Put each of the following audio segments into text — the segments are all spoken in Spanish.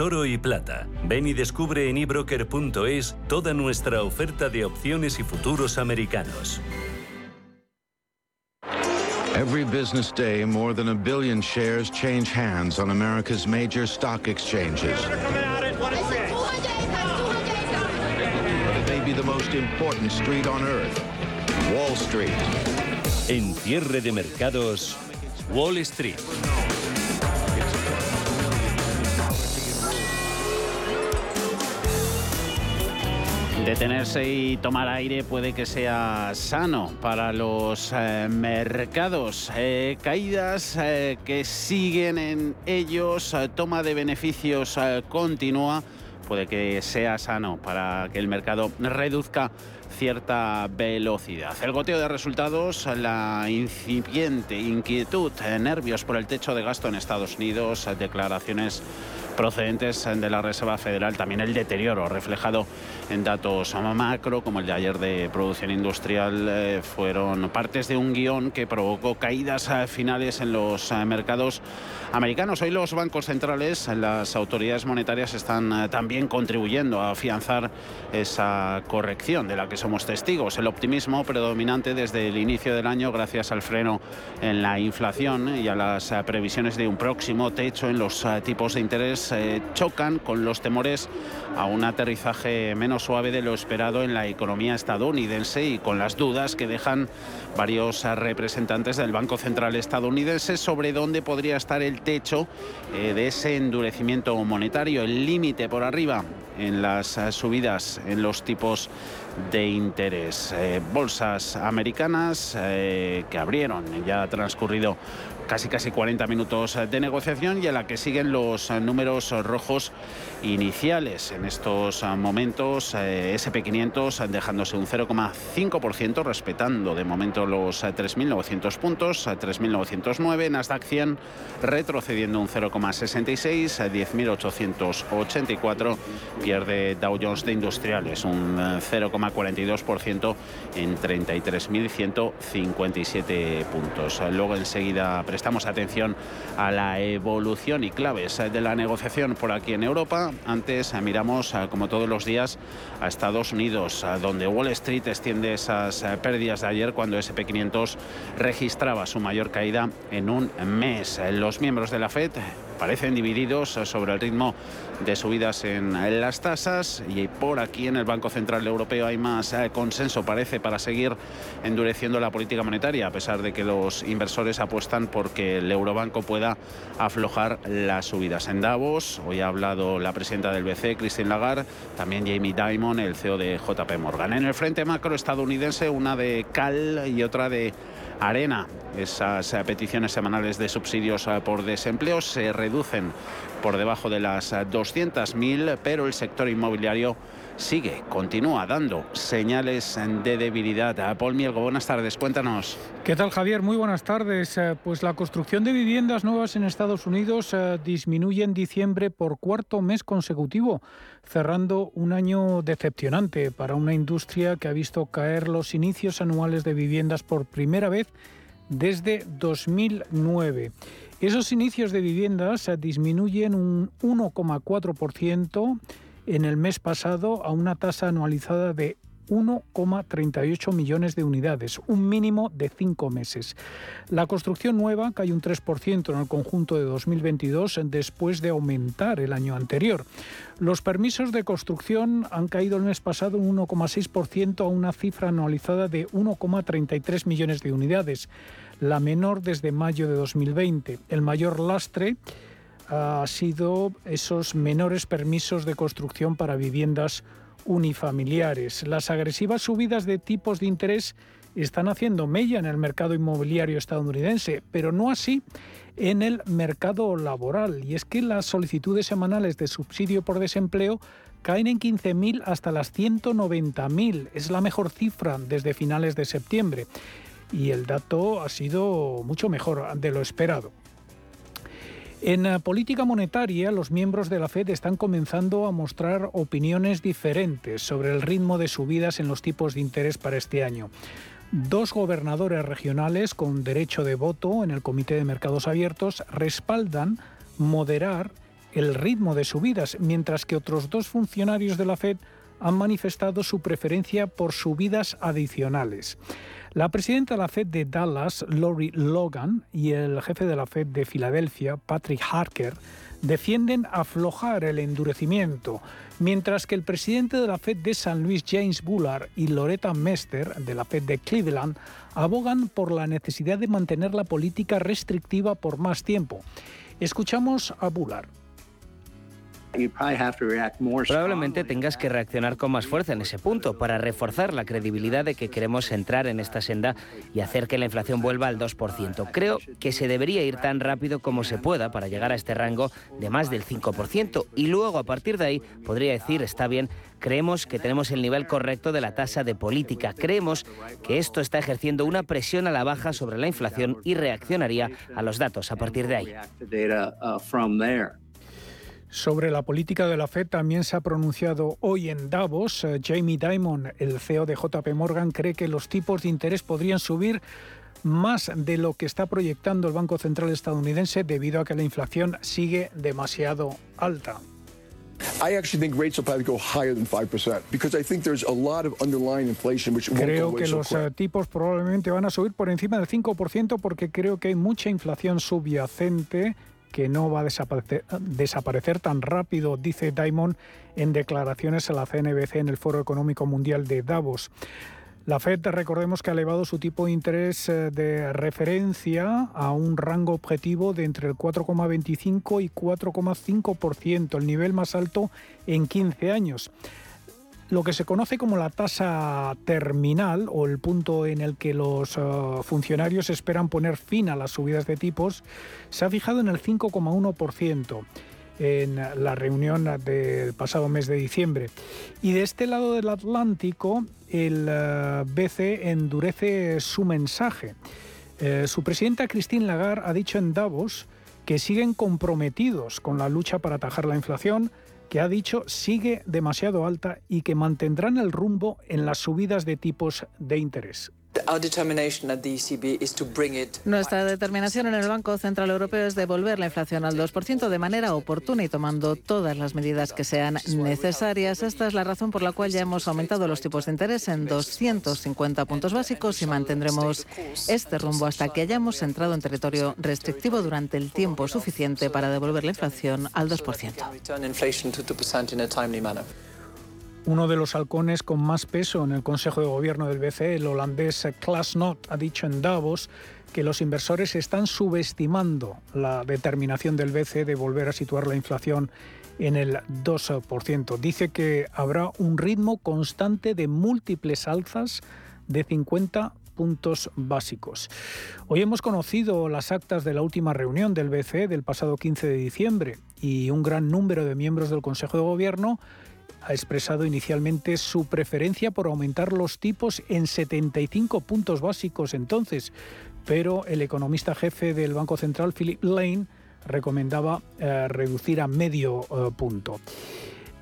oro y plata. Ven y descubre en ebroker.es toda nuestra oferta de opciones y futuros americanos. Every business day, more than a billion shares change hands on America's major stock exchanges. It may be the most important street on earth, Wall Street. En cierre de mercados, Wall Street. Detenerse y tomar aire puede que sea sano para los eh, mercados. Eh, caídas eh, que siguen en ellos, toma de beneficios continua, puede que sea sano para que el mercado reduzca cierta velocidad. El goteo de resultados, la incipiente inquietud, nervios por el techo de gasto en Estados Unidos, declaraciones procedentes de la Reserva Federal, también el deterioro reflejado en datos macro, como el de ayer de producción industrial, eh, fueron partes de un guion que provocó caídas eh, finales en los eh, mercados americanos. Hoy los bancos centrales, las autoridades monetarias están también contribuyendo a afianzar esa corrección de la que somos testigos. El optimismo predominante desde el inicio del año gracias al freno en la inflación y a las previsiones de un próximo techo en los tipos de interés eh, chocan con los temores a un aterrizaje menos suave de lo esperado en la economía estadounidense y con las dudas que dejan varios representantes del Banco Central estadounidense sobre dónde podría estar el techo eh, de ese endurecimiento monetario, el límite por arriba en las eh, subidas en los tipos de interés. bolsas americanas que abrieron, ya transcurrido casi casi 40 minutos de negociación y a la que siguen los números rojos iniciales. En estos momentos eh, SP500 dejándose un 0,5% respetando de momento los 3.900 puntos, 3.909, Nasdaq 100 retrocediendo un 0,66, 10.884, pierde Dow Jones de Industriales un 0,42% en 33.157 puntos. Luego enseguida prestamos atención a la evolución y claves de la negociación por aquí en Europa. Antes eh, miramos, eh, como todos los días, a Estados Unidos, donde Wall Street extiende esas eh, pérdidas de ayer cuando SP500 registraba su mayor caída en un mes. Los miembros de la Fed parecen divididos sobre el ritmo de subidas en las tasas y por aquí en el Banco Central Europeo hay más eh, consenso, parece, para seguir endureciendo la política monetaria, a pesar de que los inversores apuestan por que el Eurobanco pueda aflojar las subidas. En Davos, hoy ha hablado la presidenta del BCE, Christine Lagarde, también Jamie Dimon, el CEO de JP Morgan. En el frente macro estadounidense, una de cal y otra de arena. Esas eh, peticiones semanales de subsidios eh, por desempleo se reducen por debajo de las 200.000, eh, pero el sector inmobiliario sigue, continúa dando señales de debilidad. Paul Mielgo, buenas tardes, cuéntanos. ¿Qué tal Javier? Muy buenas tardes. Pues la construcción de viviendas nuevas en Estados Unidos disminuye en diciembre por cuarto mes consecutivo, cerrando un año decepcionante para una industria que ha visto caer los inicios anuales de viviendas por primera vez desde 2009. Esos inicios de viviendas disminuyen un 1,4% en el mes pasado a una tasa anualizada de 1,38 millones de unidades, un mínimo de cinco meses. La construcción nueva cae un 3% en el conjunto de 2022 después de aumentar el año anterior. Los permisos de construcción han caído el mes pasado un 1,6% a una cifra anualizada de 1,33 millones de unidades, la menor desde mayo de 2020. El mayor lastre ha sido esos menores permisos de construcción para viviendas unifamiliares. Las agresivas subidas de tipos de interés están haciendo mella en el mercado inmobiliario estadounidense, pero no así en el mercado laboral. Y es que las solicitudes semanales de subsidio por desempleo caen en 15.000 hasta las 190.000. Es la mejor cifra desde finales de septiembre. Y el dato ha sido mucho mejor de lo esperado. En política monetaria, los miembros de la Fed están comenzando a mostrar opiniones diferentes sobre el ritmo de subidas en los tipos de interés para este año. Dos gobernadores regionales con derecho de voto en el Comité de Mercados Abiertos respaldan moderar el ritmo de subidas, mientras que otros dos funcionarios de la Fed han manifestado su preferencia por subidas adicionales. La presidenta de la Fed de Dallas, Lori Logan, y el jefe de la Fed de Filadelfia, Patrick Harker, defienden aflojar el endurecimiento, mientras que el presidente de la Fed de San Luis, James Bullard, y Loretta Mester, de la Fed de Cleveland, abogan por la necesidad de mantener la política restrictiva por más tiempo. Escuchamos a Bullard. Probablemente tengas que reaccionar con más fuerza en ese punto para reforzar la credibilidad de que queremos entrar en esta senda y hacer que la inflación vuelva al 2%. Creo que se debería ir tan rápido como se pueda para llegar a este rango de más del 5% y luego a partir de ahí podría decir, está bien, creemos que tenemos el nivel correcto de la tasa de política. Creemos que esto está ejerciendo una presión a la baja sobre la inflación y reaccionaría a los datos a partir de ahí. Sobre la política de la Fed también se ha pronunciado hoy en Davos. Eh, Jamie Dimon, el CEO de JP Morgan, cree que los tipos de interés podrían subir más de lo que está proyectando el Banco Central estadounidense debido a que la inflación sigue demasiado alta. Creo que los eh, tipos probablemente van a subir por encima del 5% porque creo que hay mucha inflación subyacente que no va a desaparecer, tan rápido, dice Diamond en declaraciones a la CNBC en el Foro Económico Mundial de Davos. La Fed, recordemos que ha elevado su tipo de interés eh, de referencia a un rango objetivo de entre el 4,25 y 4,5%, el nivel más alto en 15 años. Lo que se conoce como la tasa terminal o el punto en el que los eh, funcionarios esperan poner fin a las subidas de tipos se ha fijado en el 5,1% en la reunión del pasado mes de diciembre. Y de este lado del Atlántico, el eh, BCE endurece su mensaje. Eh, su presidenta Christine Lagarde ha dicho en Davos que siguen comprometidos con la lucha para atajar la inflación, que ha dicho sigue demasiado alta y que mantendrán el rumbo en las subidas de tipos de interés. Nuestra determinación en el Banco Central Europeo es devolver la inflación al 2% de manera oportuna y tomando todas las medidas que sean necesarias. Esta es la razón por la cual ya hemos aumentado los tipos de interés en 250 puntos básicos y mantendremos este rumbo hasta que hayamos entrado en territorio restrictivo durante el tiempo suficiente para devolver la inflación al 2%. Uno de los halcones con más peso en el Consejo de Gobierno del BCE, el holandés Klaas Not, ha dicho en Davos que los inversores están subestimando la determinación del BCE de volver a situar la inflación en el 2%. Dice que habrá un ritmo constante de múltiples alzas de 50 puntos básicos. Hoy hemos conocido las actas de la última reunión del BCE del pasado 15 de diciembre y un gran número de miembros del Consejo de Gobierno ha expresado inicialmente su preferencia por aumentar los tipos en 75 puntos básicos entonces, pero el economista jefe del Banco Central, Philip Lane, recomendaba eh, reducir a medio eh, punto.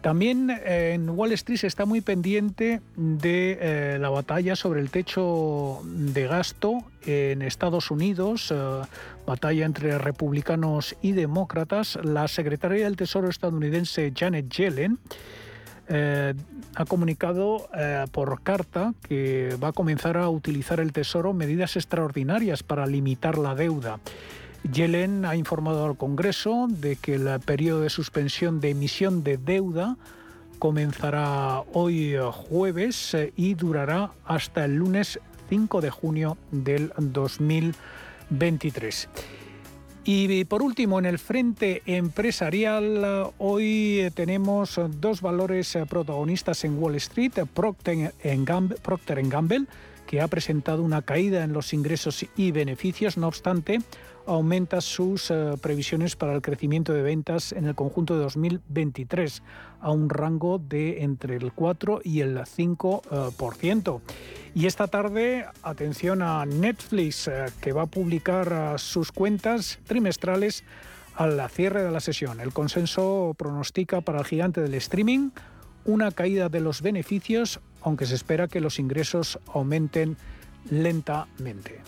También eh, en Wall Street se está muy pendiente de la batalla sobre el techo de gasto en Estados Unidos, batalla entre republicanos y demócratas. La secretaria del Tesoro estadounidense Janet Yellen eh, ha comunicado eh, por carta que va a comenzar a utilizar el Tesoro medidas extraordinarias para limitar la deuda. Yellen ha informado al Congreso de que el periodo de suspensión de emisión de deuda comenzará hoy eh, jueves y durará hasta el lunes 5 de junio del 2023. Y por último, en el frente empresarial, hoy tenemos dos valores protagonistas en Wall Street, Procter Gamble, que ha presentado una caída en los ingresos y beneficios, no obstante, aumenta sus eh, previsiones para el crecimiento de ventas en el conjunto de 2023 a un rango de entre el 4 y el 5%. Eh, y esta tarde, atención a Netflix, eh, que va a publicar sus cuentas trimestrales al cierre de la sesión. El consenso pronostica para el gigante del streaming una caída de los beneficios, aunque se espera que los ingresos aumenten lentamente.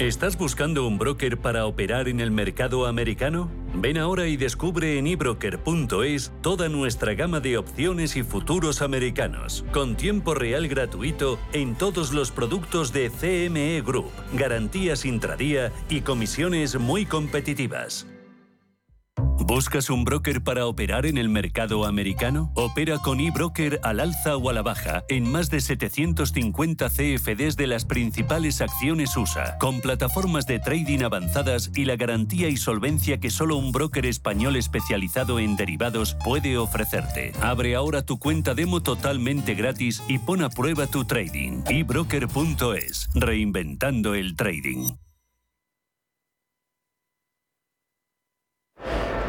¿Estás buscando un broker para operar en el mercado americano? Ven ahora y descubre en ebroker.es toda nuestra gama de opciones y futuros americanos, con tiempo real gratuito en todos los productos de CME Group, garantías intradía y comisiones muy competitivas. ¿Buscas un broker para operar en el mercado americano? Opera con eBroker al alza o a la baja en más de 750 CFDs de las principales acciones USA, con plataformas de trading avanzadas y la garantía y solvencia que solo un broker español especializado en derivados puede ofrecerte. Abre ahora tu cuenta demo totalmente gratis y pon a prueba tu trading. eBroker.es, reinventando el trading.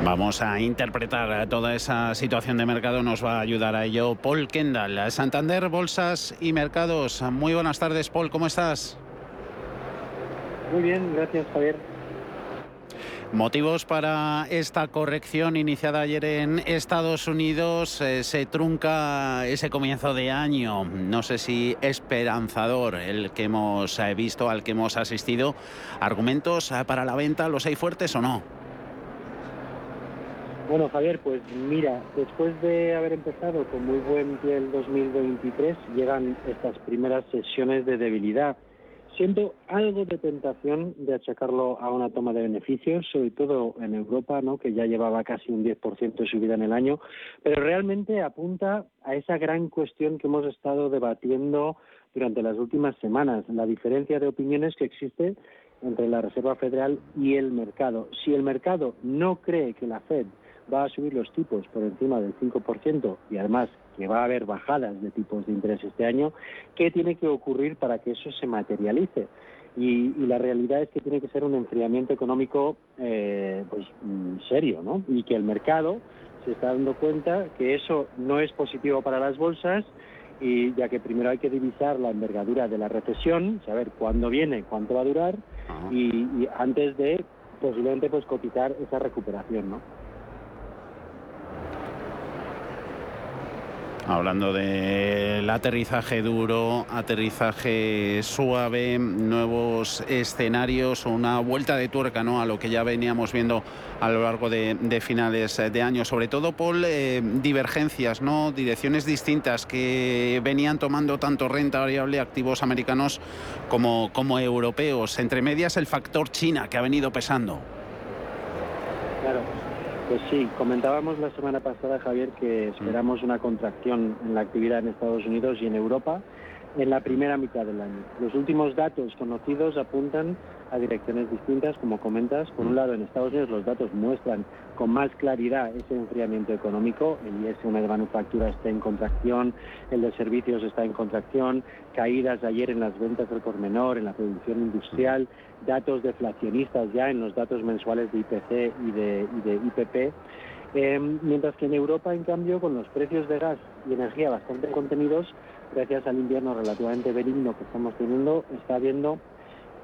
Vamos a interpretar toda esa situación de mercado, nos va a ayudar a ello Paul Kendall, Santander, Bolsas y Mercados. Muy buenas tardes, Paul, ¿cómo estás? Muy bien, gracias, Javier. Motivos para esta corrección iniciada ayer en Estados Unidos. Eh, se trunca ese comienzo de año. No sé si esperanzador el que hemos eh, visto, al que hemos asistido. ¿Argumentos eh, para la venta los hay fuertes o no? Bueno, Javier, pues mira, después de haber empezado con muy buen pie el 2023, llegan estas primeras sesiones de debilidad. Siento algo de tentación de achacarlo a una toma de beneficios, sobre todo en Europa, ¿no? que ya llevaba casi un 10% de subida en el año, pero realmente apunta a esa gran cuestión que hemos estado debatiendo durante las últimas semanas, la diferencia de opiniones que existe entre la Reserva Federal y el mercado. Si el mercado no cree que la Fed va a subir los tipos por encima del 5% y además que va a haber bajadas de tipos de interés este año, ¿qué tiene que ocurrir para que eso se materialice? Y, la realidad es que tiene que ser un enfriamiento económico eh, pues, mm, serio, ¿no? Y que el mercado se está dando cuenta que eso no es positivo para las bolsas y ya que primero hay que divisar la envergadura de la recesión, saber cuándo viene, cuánto va a durar y, y antes de posiblemente pues cotizar esa recuperación, ¿no? Hablando del aterrizaje duro, aterrizaje suave, nuevos escenarios, una vuelta de tuerca ¿no? a lo que ya veníamos viendo a lo largo de, finales de año. Sobre todo por eh, divergencias, ¿no? direcciones distintas que venían tomando tanto renta variable activos americanos como, como europeos. Entre medias el factor China que ha venido pesando. Claro, pues sí, comentábamos la semana pasada, Javier, que esperamos una contracción en la actividad en Estados Unidos y en Europa en la primera mitad del año. Los últimos datos conocidos apuntan a direcciones distintas, como comentas. Por un lado, en Estados Unidos los datos muestran con más claridad ese enfriamiento económico. El ISM de manufactura está en contracción, el de servicios está en contracción, caídas ayer en las ventas del por menor, en la producción industrial, datos deflacionistas ya en los datos mensuales de IPC y de, IPP. Em, mientras que en Europa, en cambio, con los precios de gas y energía bastante contenidos, gracias al invierno relativamente benigno que estamos teniendo, está viendo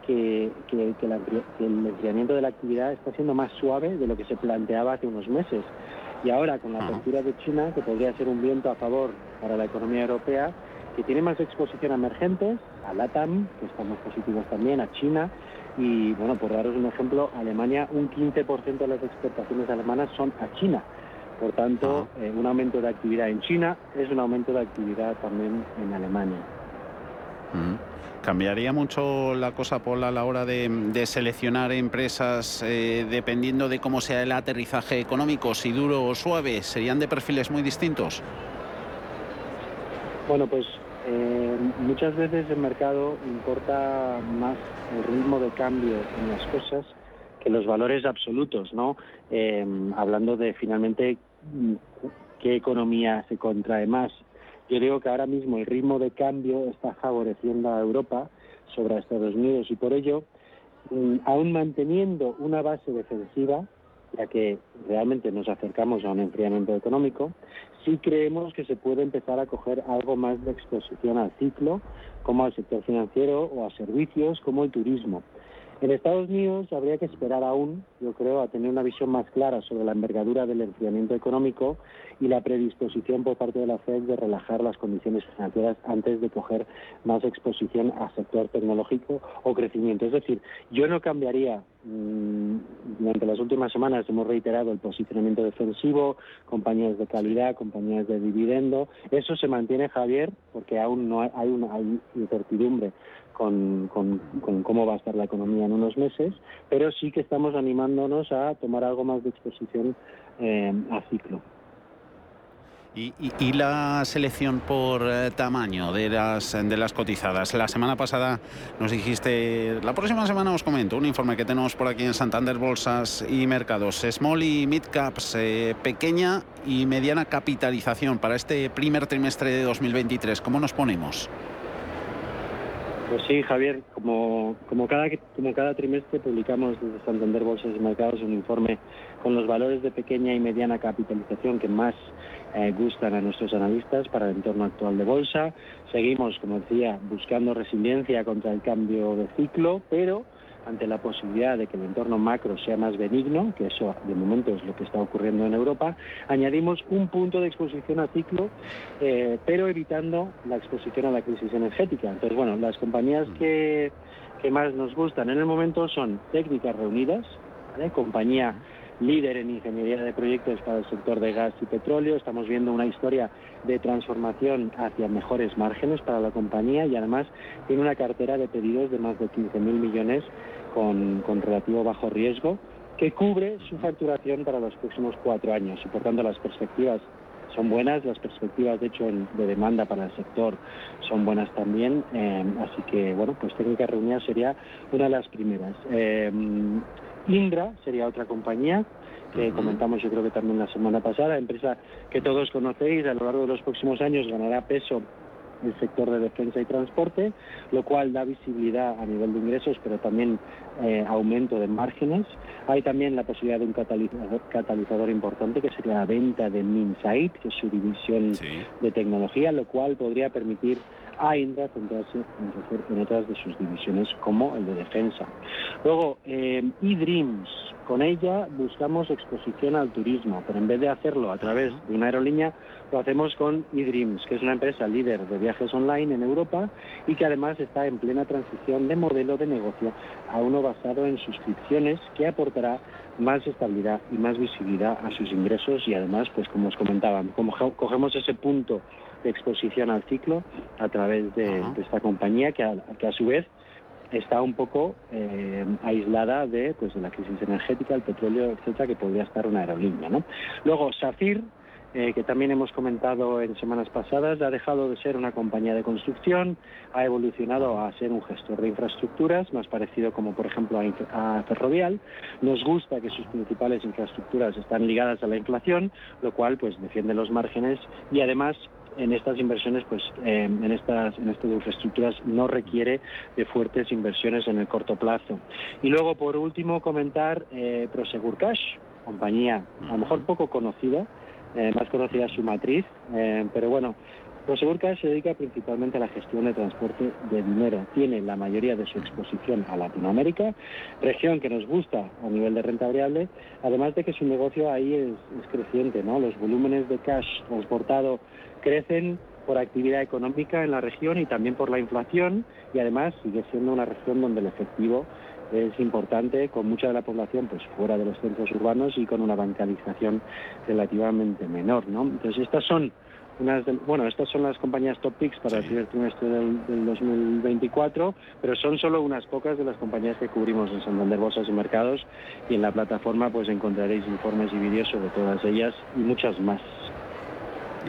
que, el enfriamiento de la actividad está siendo más suave de lo que se planteaba hace unos meses. Y ahora, con la apertura de China, que podría ser un viento a favor para la economía europea, que tiene más exposición a emergentes, a LATAM, que estamos positivos también, a China, y bueno, por daros un ejemplo, Alemania, un 15% de las exportaciones alemanas son a China. Por tanto, eh, un aumento de actividad en China es un aumento de actividad también en Alemania. ¿Cambiaría mucho la cosa, Paul, a la hora de, seleccionar empresas eh, dependiendo de cómo sea el aterrizaje económico, si duro o suave? ¿Serían de perfiles muy distintos? Bueno, pues eh, muchas veces el mercado importa más el ritmo de cambio en las cosas que los valores absolutos, ¿no? Eh, hablando de finalmente qué economía se contrae más yo digo que ahora mismo el ritmo de cambio está favoreciendo a Europa sobre Estados Unidos y por ello, mm, aún manteniendo una base defensiva, ya que realmente nos acercamos a un enfriamiento económico, sí creemos que se puede empezar a coger algo más de exposición al ciclo, como al sector financiero o a servicios como el turismo. En Estados Unidos habría que esperar aún, yo creo, a tener una visión más clara sobre la envergadura del enfriamiento económico y la predisposición por parte de la Fed de relajar las condiciones financieras antes de coger más exposición al sector tecnológico o crecimiento. Es decir, yo no cambiaría mm, durante las últimas semanas hemos reiterado el posicionamiento defensivo, compañías de calidad, compañías de dividendo. Eso se mantiene, Javier, porque aún no hay, una hay incertidumbre con, cómo va a estar la economía en unos meses, pero sí que estamos animándonos a tomar algo más de exposición eh, a ciclo. Y, la selección por eh, tamaño de las, de las cotizadas. La semana pasada nos dijiste, la próxima semana os comento un informe que tenemos por aquí en Santander Bolsas y Mercados. Small y Mid Caps, eh, pequeña y mediana capitalización para este primer trimestre de 2023. ¿Cómo nos ponemos? Pues sí, Javier, como, como, cada, como cada trimestre publicamos desde Santander Bolsas y Mercados un informe con los valores de pequeña y mediana capitalización que más eh, gustan a nuestros analistas para el entorno actual de bolsa. Seguimos, como decía, buscando resiliencia contra el cambio de ciclo, pero ante la posibilidad de que el entorno macro sea más benigno, que eso de momento es lo que está ocurriendo en Europa, añadimos un punto de exposición a ciclo, eh, pero evitando la exposición a la crisis energética. Entonces, bueno, las compañías que, que más nos gustan en el momento son Técnicas Reunidas, compañía líder en ingeniería de proyectos para el sector de gas y petróleo. Estamos viendo una historia de transformación hacia mejores márgenes para la compañía y además tiene una cartera de pedidos de más de 15.000 millones con, relativo bajo riesgo que cubre su facturación para los próximos cuatro años y por tanto las perspectivas son buenas, las perspectivas de hecho de demanda para el sector son buenas también, eh, así que bueno, pues Técnica Reunida sería una de las primeras. Eh, Indra sería otra compañía que comentamos yo creo que también la semana pasada, empresa que todos conocéis, a lo largo de los próximos años ganará peso el sector de defensa y transporte, lo cual da visibilidad a nivel de ingresos, pero también eh, aumento de márgenes. Hay también la posibilidad de un catalizador, catalizador importante, que sería la venta de Minsight, que es su división de tecnología, lo cual podría permitir a Indra centrarse en otras de sus divisiones como el de defensa. Luego, eh, eDreams, con ella buscamos exposición al turismo, pero en vez de hacerlo a través de una aerolínea, lo hacemos con eDreams, que es una empresa líder de viajes online en Europa y que además está en plena transición de modelo de negocio a uno basado en suscripciones que aportará más estabilidad y más visibilidad a sus ingresos y además, pues como os comentaba, como cogemos ese punto de exposición al ciclo a través de, esta compañía que a, que a su vez está un poco eh, aislada de, pues, de la crisis energética, el petróleo, etcétera, que podría estar una aerolínea. ¿no? Luego, SAFIR, eh, que también hemos comentado en semanas pasadas, ha dejado de ser una compañía de construcción, ha evolucionado a ser un gestor de infraestructuras, más parecido como por ejemplo a, a, Ferrovial. Nos gusta que sus principales infraestructuras están ligadas a la inflación, lo cual pues defiende los márgenes y además en estas inversiones, pues eh, en estas en estas infraestructuras no requiere de fuertes inversiones en el corto plazo. Y luego, por último, comentar eh, Prosegur Cash, compañía a lo mejor poco conocida, eh, más conocida su matriz, eh, pero bueno, Prosegur Cash se dedica principalmente a la gestión de transporte de dinero. Tiene la mayoría de su exposición a Latinoamérica, región que nos gusta a nivel de renta variable, además de que su negocio ahí es, creciente, ¿no? Los volúmenes de cash transportado crecen por actividad económica en la región y también por la inflación y además sigue siendo una región donde el efectivo es importante con mucha de la población pues fuera de los centros urbanos y con una bancarización relativamente menor, ¿no? Entonces estas son unas bueno, estas son las compañías top picks para el primer trimestre del, del, 2024, pero son solo unas pocas de las compañías que cubrimos en Santander Bolsas y Mercados y en la plataforma pues encontraréis informes y vídeos sobre todas ellas y muchas más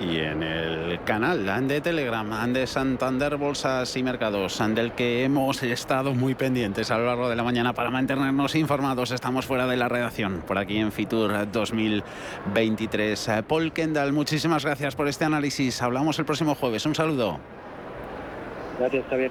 y en el canal de Telegram de Santander Bolsas y Mercados, del que hemos estado muy pendientes a lo largo de la mañana para mantenernos informados. Estamos fuera de la redacción, por aquí en Fitur 2023. Paul Kendall, muchísimas gracias por este análisis. Hablamos el próximo jueves. Un saludo. Gracias, Javier.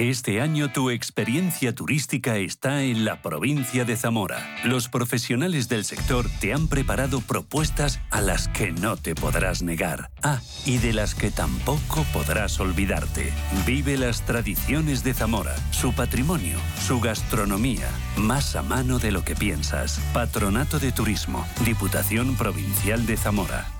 Este año tu experiencia turística está en la provincia de Zamora. Los profesionales del sector te han preparado propuestas a las que no te podrás negar. Ah, y de las que tampoco podrás olvidarte. Vive las tradiciones de Zamora, su patrimonio, su gastronomía, más a mano de lo que piensas. Patronato de Turismo, Diputación Provincial de Zamora.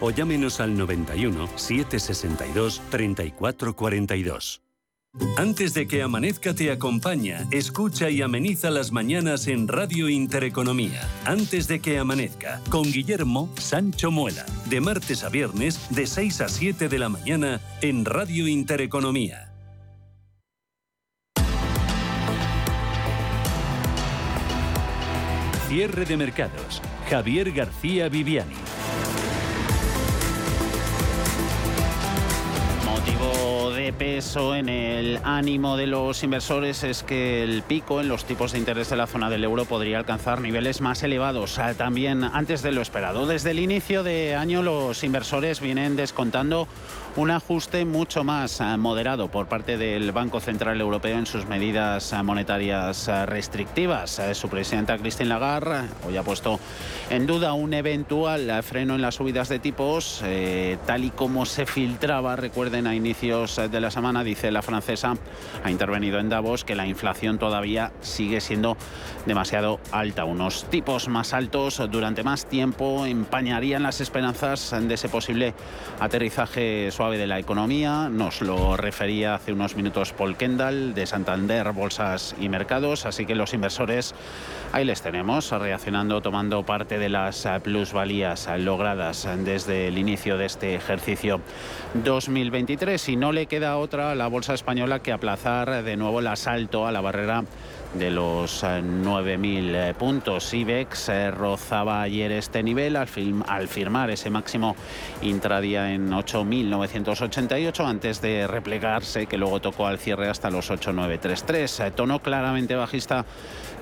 o llámenos al 91 762 3442. Antes de que amanezca te acompaña, escucha y ameniza las mañanas en Radio Intereconomía. Antes de que amanezca, con Guillermo Sancho Muela, de martes a viernes de 6 a 7 de la mañana en Radio Intereconomía. Cierre de mercados. Javier García Viviani. Motivo de peso en el ánimo de los inversores es que el pico en los tipos de interés de la zona del euro podría alcanzar niveles más elevados, ah, también antes de lo esperado. Desde el inicio de año los inversores vienen descontando un ajuste mucho más ah, moderado por parte del Banco Central Europeo en sus medidas ah, monetarias restrictivas. Su presidenta Christine Lagarde hoy ha puesto en duda un eventual freno en las subidas de tipos, eh, tal y como se filtraba, recuerden, a inicios de la semana, dice la francesa, ha intervenido en Davos que la inflación todavía sigue siendo demasiado alta. Unos tipos más altos durante más tiempo empañarían las esperanzas de ese posible aterrizaje suave de la economía. Nos lo refería hace unos minutos Paul Kendall de Santander, Bolsas y Mercados. Así que los inversores ahí les tenemos reaccionando, tomando parte de las plusvalías logradas desde el inicio de este ejercicio 2023 y no le queda otra a la bolsa española que aplazar de nuevo el asalto a la barrera de los 9.000 eh, puntos. IBEX eh, rozaba ayer este nivel al, firmar ese máximo intradía en 8.988 antes de replegarse que luego tocó al cierre hasta los 8.933. Eh, tono claramente bajista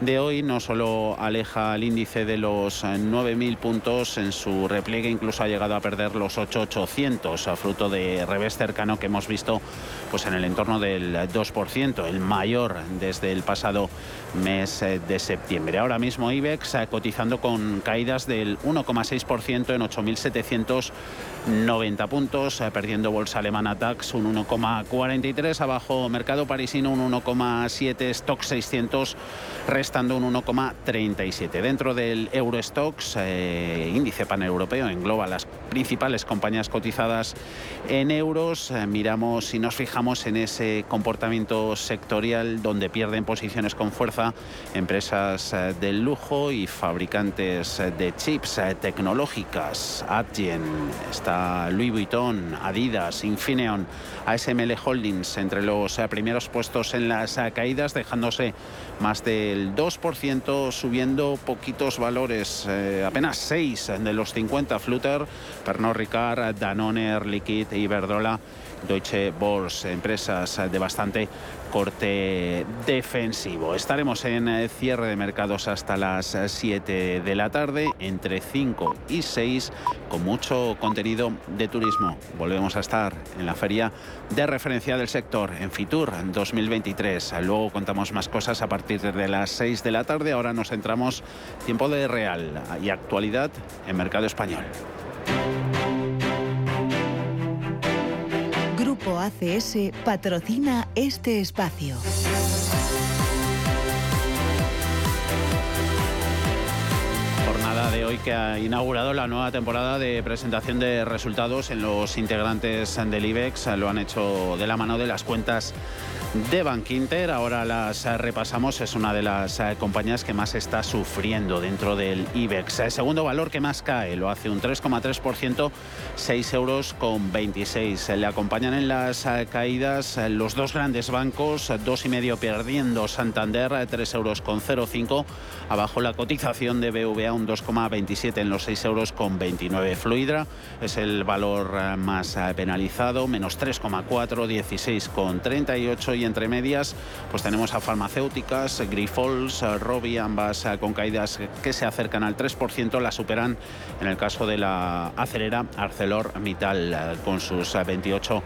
de hoy no solo aleja al índice de los 9.000 puntos, en su repliegue incluso ha llegado a perder los 8.800 a fruto de revés cercano que hemos visto pues en el entorno del 2%, el mayor desde el pasado mes eh, de septiembre. Ahora mismo IBEX eh, cotizando con caídas del 1,6% en 8.790 puntos, eh, perdiendo bolsa alemana DAX un 1,43, abajo mercado parisino un 1,7, stock 600 restando un 1,37. Dentro del Eurostox, índice paneuropeo, engloba las principales compañías cotizadas en euros. miramos y nos fijamos en ese comportamiento sectorial donde pierden posiciones con fuerza empresas eh, del lujo y fabricantes eh, de chips eh, tecnológicas. Adyen, está Louis Vuitton, Adidas, Infineon, ASML Holdings entre los primeros puestos en las caídas, dejándose más del 2%, subiendo poquitos valores, apenas 6 de los 50 Flutter, Pernod Ricard, Danone, Liquid, Iberdrola Deutsche Börse, empresas de bastante corte defensivo. Estaremos en eh, cierre de mercados hasta las 7 de la tarde, entre 5 y 6, con mucho contenido de turismo. Volvemos a estar en la feria de referencia del sector, en Fitur 2023. Luego contamos más cosas a partir de las 6 de la tarde. Ahora nos centramos tiempo de real y actualidad en mercado español. Grupo ACS patrocina este espacio. Jornada de hoy que ha inaugurado la nueva temporada de presentación de resultados en los integrantes del IBEX. Lo han hecho de la mano de las cuentas de Bankinter. Ahora las repasamos. Es una de las eh, compañías que más está sufriendo dentro del IBEX. El segundo valor que más cae lo hace un 3,3%, 6 euros con 26. Le acompañan en las eh, caídas eh, los dos grandes bancos, dos y medio perdiendo Santander, 3 euros con 0,5. Abajo la cotización de BVA un 2,27 en los 6 euros con 29. Fluidra es el valor más penalizado, menos 3,4, 16 con 38 y entre medias pues tenemos a farmacéuticas, Grifols, Robi, ambas eh, con caídas que se acercan al 3%, la superan en el caso de la acelera ArcelorMittal eh, con sus 28 eh,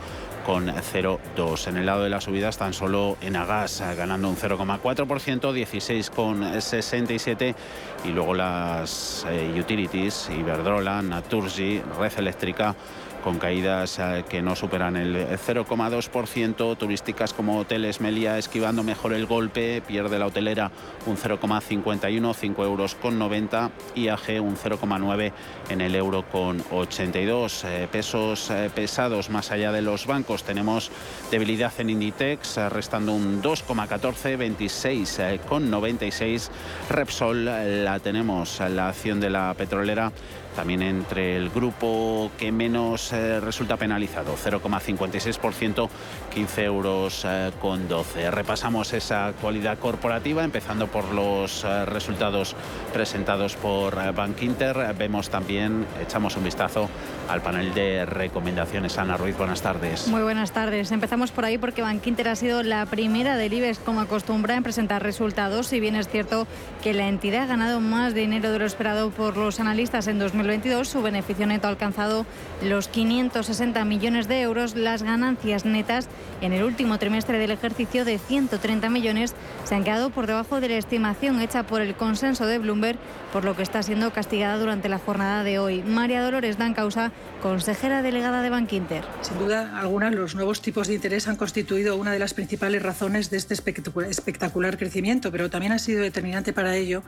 con 0,2. En el lado de las subidas tan solo en Agas ganando un 0,4%, 16,67 y luego las utilities, Iberdrola, Naturgy, Red Eléctrica con caídas eh, que no superan el 0,2%, turísticas como hoteles Melia esquivando mejor el golpe, pierde la hotelera un 0,51, 5 euros con 90, IAG un 0,9 en el euro con 82. Eh, pesos eh, pesados más allá de los bancos, tenemos debilidad en Inditex, restando un 2,14, 26 con 96. Repsol la tenemos, la acción de la petrolera también entre el grupo que menos eh, resulta penalizado, 0,56%, 15 euros eh, con 12. Repasamos esa actualidad corporativa, empezando por los eh, resultados presentados por Bank Inter. Vemos también, echamos un vistazo al panel de recomendaciones. Ana Ruiz, buenas tardes. Muy buenas tardes. Empezamos por ahí porque Bank ha sido la primera del IBEX, como acostumbra, en presentar resultados. Si bien es cierto que la entidad ha ganado más dinero de lo esperado por los analistas en 2020, 2022 su beneficio neto ha alcanzado los 560 millones de euros. Las ganancias netas en el último trimestre del ejercicio de 130 millones se han quedado por debajo de la estimación hecha por el consenso de Bloomberg, por lo que está siendo castigada durante la jornada de hoy. María Dolores Dan Causa, consejera delegada de Bankinter. Sin duda alguna, los nuevos tipos de interés han constituido una de las principales razones de este espectacular crecimiento, pero también ha sido determinante para ello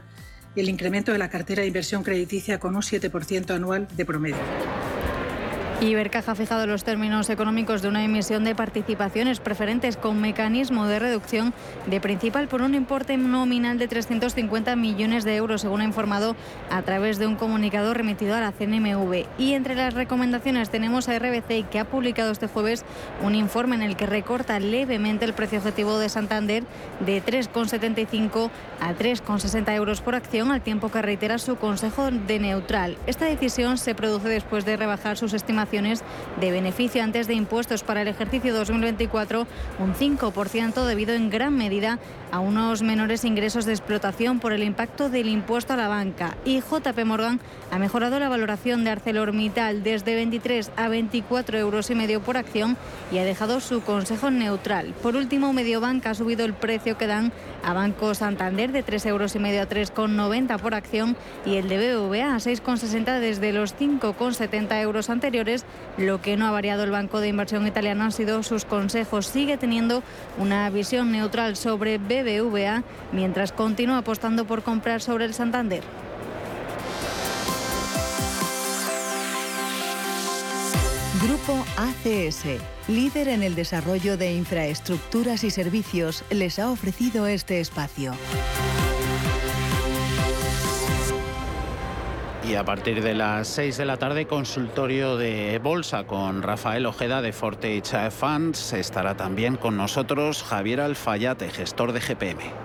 y el incremento de la cartera de inversión crediticia con un 7% anual de promedio. Ibercaja ha fijado los términos económicos de una emisión de participaciones preferentes con mecanismo de reducción de principal por un importe nominal de 350 millones de euros, según ha informado a través de un comunicado remitido a la CNMV. Y entre las recomendaciones tenemos a RBC, que ha publicado este jueves un informe en el que recorta levemente el precio objetivo de Santander de 3,75 a 3,60 euros por acción, al tiempo que reitera su consejo de neutral. Esta decisión se produce después de rebajar sus estimaciones de beneficio antes de impuestos para el ejercicio 2024 un 5% debido en gran medida a unos menores ingresos de explotación por el impacto del impuesto a la banca. Y JP Morgan ha mejorado la valoración de ArcelorMittal desde 23 a 24 euros y medio por acción y ha dejado su consejo neutral. Por último, Mediobanca ha subido el precio que dan a Banco Santander de 3 euros y medio a 3,90 por acción y el de BBVA a 6,60 desde los 5,70 euros anteriores lo que no ha variado el Banco de Inversión italiano han sido sus consejos. Sigue teniendo una visión neutral sobre BBVA mientras continúa apostando por comprar sobre el Santander. Grupo ACS, líder en el desarrollo de infraestructuras y servicios, les ha ofrecido este espacio. Y a partir de las 6 de la tarde, consultorio de bolsa con Rafael Ojeda de Fortage Funds. Estará también con nosotros Javier Alfayate, gestor de GPM.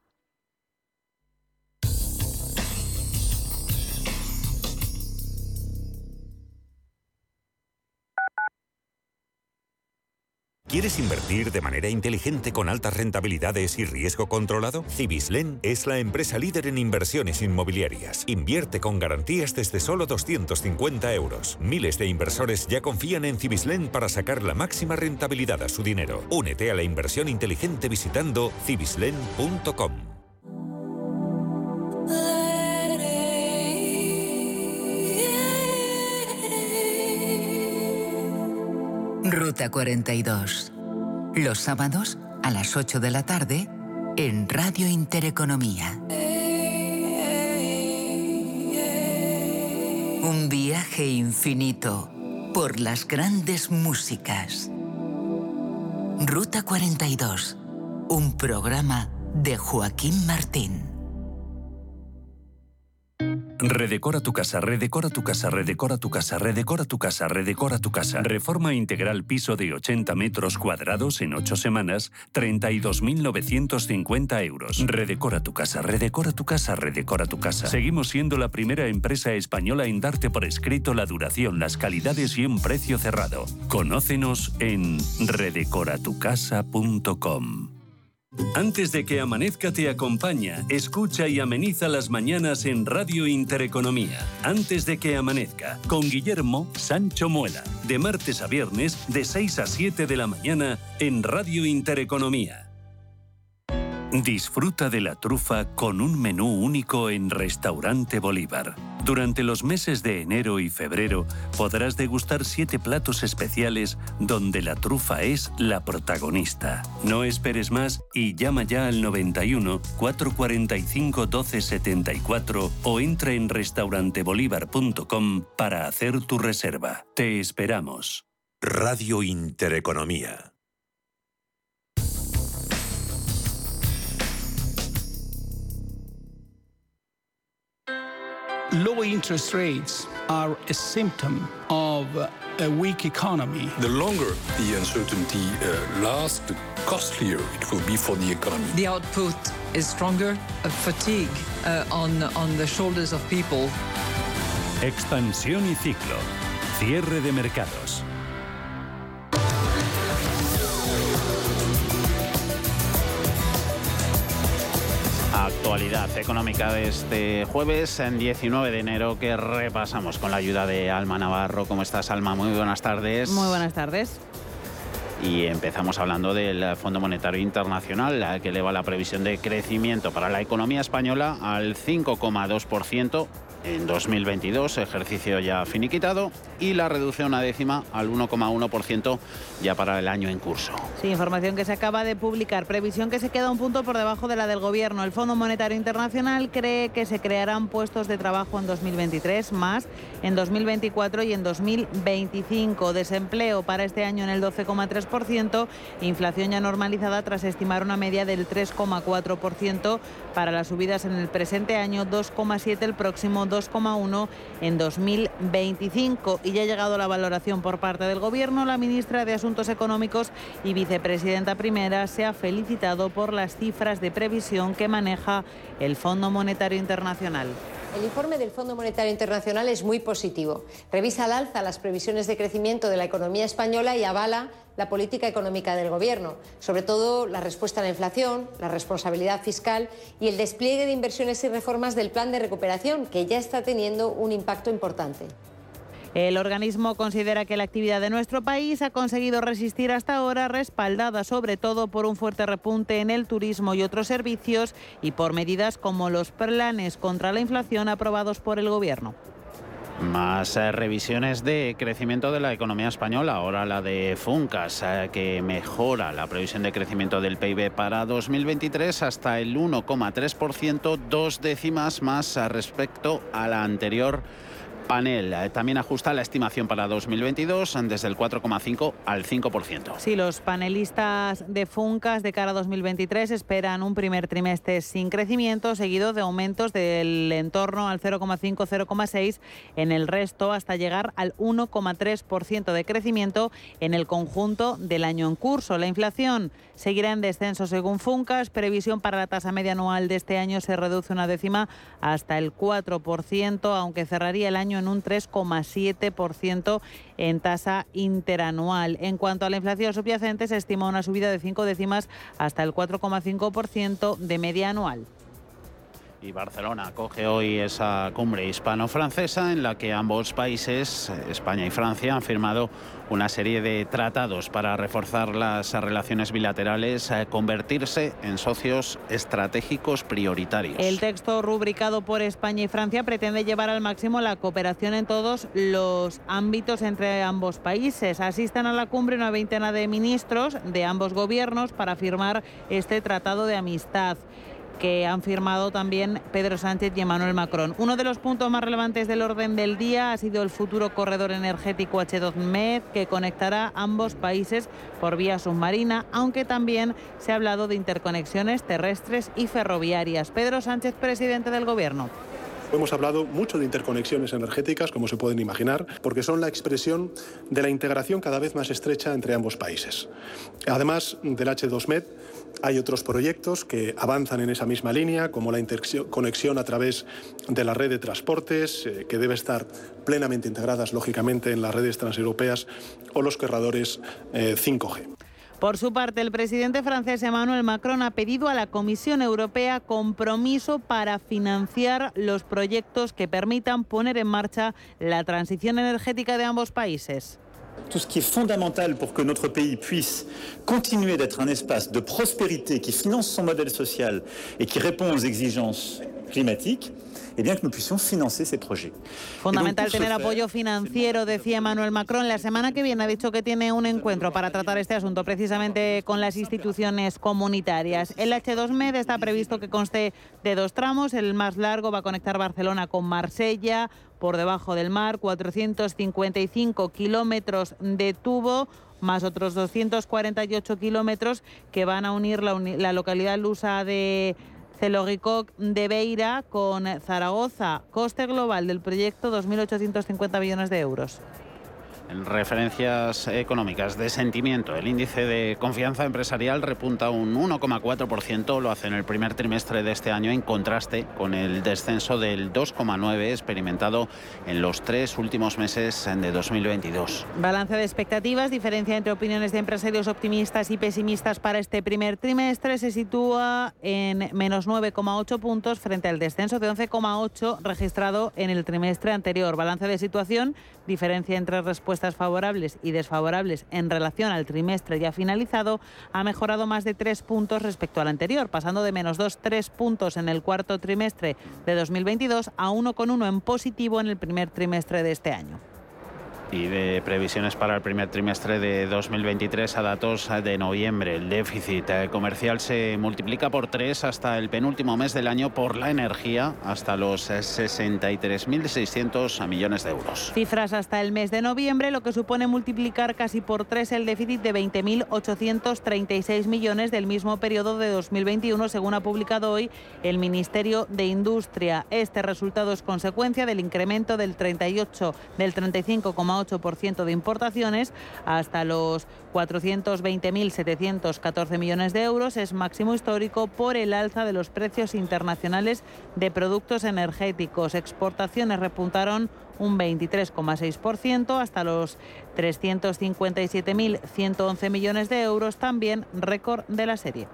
¿Quieres invertir de manera inteligente con altas rentabilidades y riesgo controlado? Cibislen es la empresa líder en inversiones inmobiliarias. Invierte con garantías desde solo 250 euros. Miles de inversores ya confían en Cibislen para sacar la máxima rentabilidad a su dinero. Únete a la inversión inteligente visitando cibislen.com. Ruta 42. Los sábados a las 8 de la tarde en Radio Intereconomía. Un viaje infinito por las grandes músicas. Ruta 42. Un programa de Joaquín Martín. Redecora tu casa, redecora tu casa, redecora tu casa, redecora tu casa, redecora tu casa. Reforma integral piso de 80 metros cuadrados en 8 semanas, 32.950 euros. Redecora tu casa, redecora tu casa, redecora tu casa. Seguimos siendo la primera empresa española en darte por escrito la duración, las calidades y un precio cerrado. Conócenos en redecoratucasa.com. Antes de que amanezca te acompaña, escucha y ameniza las mañanas en Radio Intereconomía. Antes de que amanezca, con Guillermo Sancho Muela, de martes a viernes de 6 a 7 de la mañana en Radio Intereconomía. Disfruta de la trufa con un menú único en Restaurante Bolívar. Durante los meses de enero y febrero podrás degustar siete platos especiales donde la trufa es la protagonista. No esperes más y llama ya al 91 445 1274 o entra en restaurantebolívar.com para hacer tu reserva. Te esperamos. Radio Intereconomía. Low interest rates are a symptom of a weak economy. The longer the uncertainty uh, lasts, the costlier it will be for the economy. The output is stronger, a fatigue uh, on, on the shoulders of people. Expansión y ciclo. Cierre de mercados. Actualidad económica de este jueves, en 19 de enero, que repasamos con la ayuda de Alma Navarro. ¿Cómo estás, Alma? Muy buenas tardes. Muy buenas tardes. Y empezamos hablando del Fondo Monetario Internacional, que eleva la previsión de crecimiento para la economía española al 5,2% en 2022, ejercicio ya finiquitado, y la reducción a décima al 1,1% ya para el año en curso. Sí, información que se acaba de publicar, previsión que se queda un punto por debajo de la del Gobierno. El Fondo Monetario Internacional cree que se crearán puestos de trabajo en 2023, más en 2024 y en 2025. Desempleo para este año en el 12,3%, inflación ya normalizada tras estimar una media del 3,4% para las subidas en el presente año, 2,7 el próximo 2,1 en 2025. Y ya ha llegado la valoración por parte del Gobierno. La ministra de Asuntos Económicos y vicepresidenta primera se ha felicitado por las cifras de previsión que maneja el Fondo Monetario Internacional. El informe del Fondo Monetario Internacional es muy positivo. Revisa al alza las previsiones de crecimiento de la economía española y avala la política económica del Gobierno, sobre todo la respuesta a la inflación, la responsabilidad fiscal y el despliegue de inversiones y reformas del plan de recuperación, que ya está teniendo un impacto importante. El organismo considera que la actividad de nuestro país ha conseguido resistir hasta ahora, respaldada sobre todo por un fuerte repunte en el turismo y otros servicios y por medidas como los planes contra la inflación aprobados por el Gobierno. Más eh, revisiones de crecimiento de la economía española, ahora la de Funcas, eh, que mejora la previsión de crecimiento del PIB para 2023 hasta el 1,3%, dos décimas más eh, respecto a la anterior panel eh, también ajusta la estimación para 2022 desde el 4,5 al 5%. Sí, los panelistas de Funcas de cara a 2023 esperan un primer trimestre sin crecimiento, seguido de aumentos del entorno al 0,5-0,6 en el resto, hasta llegar al 1,3% de crecimiento en el conjunto del año en curso. La inflación seguirá en descenso según Funcas. Previsión para la tasa media anual de este año se reduce una décima hasta el 4%, aunque cerraría el año en un 3,7% en tasa interanual. En cuanto a la inflación subyacente, se estima una subida de 5 décimas hasta el 4,5% de media anual. Y Barcelona acoge hoy esa cumbre hispano-francesa en la que ambos países, España y Francia, han firmado una serie de tratados para reforzar las relaciones bilaterales, eh, convertirse en socios estratégicos prioritarios. El texto rubricado por España y Francia pretende llevar al máximo la cooperación en todos los ámbitos entre ambos países. Asisten a la cumbre una veintena de ministros de ambos gobiernos para firmar este tratado de amistad que han firmado también Pedro Sánchez y Emmanuel Macron. Uno de los puntos más relevantes del orden del día ha sido el futuro corredor energético H2Med que conectará ambos países por vía submarina, aunque también se ha hablado de interconexiones terrestres y ferroviarias. Pedro Sánchez, presidente del Gobierno. Hemos hablado mucho de interconexiones energéticas, como se pueden imaginar, porque son la expresión de la integración cada vez más estrecha entre ambos países. Además del H2Med, hay otros proyectos que avanzan en esa misma línea, como la interconexión a través de la red de transportes, eh, que debe estar plenamente integradas, lógicamente, en las redes transeuropeas, o los cargadores 5G. Eh, por su parte, el presidente francés Emmanuel Macron ha pedido a la Comisión Europea compromiso para financiar los proyectos que permitan poner en marcha la transición energética de ambos países. Tout ce qui est fondamental pour que notre pays puisse continuer d'être un espace de prospérité qui finance son modèle social et qui répond aux exigences climatiques, eh bien que nous puissions financer ces projets. Fundamental tener apoyo financiero, decía Emmanuel Macron. La semana que viene ha dicho que tiene un encuentro para tratar este asunto precisamente con las instituciones comunitarias. El H2MED está previsto que conste de dos tramos. El más largo va a conectar Barcelona con Marsella por debajo del mar, 455 kilómetros de tubo más otros 248 kilómetros que van a unir la, la localidad lusa de Celoricoc de Beira con Zaragoza. Coste global del proyecto 2.850 millones de euros. En referencias económicas de sentimiento, el índice de confianza empresarial repunta un 1,4%, lo hace en el primer trimestre de este año, en contraste con el descenso del 2,9% experimentado en los tres últimos meses de 2022. Balance de expectativas, diferencia entre opiniones de empresarios optimistas y pesimistas para este primer trimestre se sitúa en menos 9,8 puntos frente al descenso de 11,8 registrado en el trimestre anterior. Balance de situación, diferencia entre respuestas favorables y desfavorables en relación al trimestre ya finalizado ha mejorado más de tres puntos respecto al anterior, pasando de menos dos tres puntos en el cuarto trimestre de 2022 a 1,1 en positivo en el primer trimestre de este año y de previsiones para el primer trimestre de 2023 a datos de noviembre. El déficit eh, comercial se multiplica por tres hasta el penúltimo mes del año por la energía, hasta los 63.600 millones de euros. Cifras hasta el mes de noviembre, lo que supone multiplicar casi por tres el déficit de 20.836 millones del mismo periodo de 2021, según ha publicado hoy el Ministerio de Industria. Este resultado es consecuencia del incremento del 38, del 35,8 8% de importaciones hasta los 420.714 millones de euros. Es máximo histórico por el alza de los precios internacionales de productos energéticos. Exportaciones repuntaron un 23,6% hasta los 357.111 millones de euros, también récord de la serie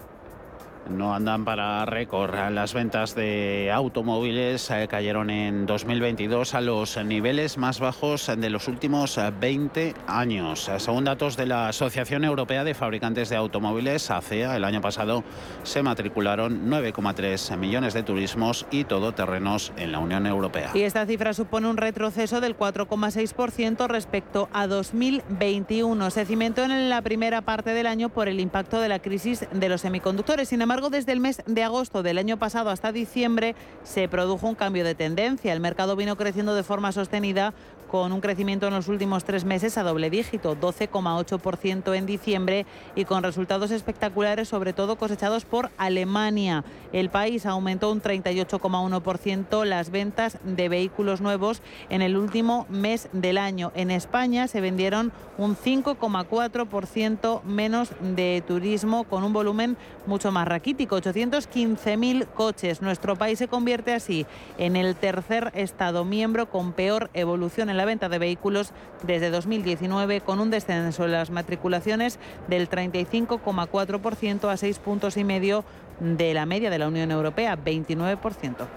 no andan para récord. Las ventas de automóviles eh, cayeron en 2022 a los niveles más bajos de los últimos 20 años. Según datos de la Asociación Europea de Fabricantes de Automóviles, ACEA, el año pasado se matricularon 9,3 millones de turismos y todoterrenos en la Unión Europea. Y esta cifra supone un retroceso del 4,6% respecto a 2021. Se cimentó en la primera parte del año por el impacto de la crisis de los semiconductores. Sin embargo, desde el mes de agosto del año pasado hasta diciembre se produjo un cambio de tendencia. El mercado vino creciendo de forma sostenida con un crecimiento en los últimos tres meses a doble dígito, 12,8% en diciembre y con resultados espectaculares, sobre todo cosechados por Alemania. El país aumentó un 38,1% las ventas de vehículos nuevos en el último mes del año. En España se vendieron un 5,4% menos de turismo con un volumen mucho más raquítico raquítico, 815.000 coches. Nuestro país se convierte así en el tercer Estado miembro con peor evolución en la venta de vehículos desde 2019, con un descenso en las matriculaciones del 35,4% a 6 puntos y medio de la media de la Unión Europea, 29%.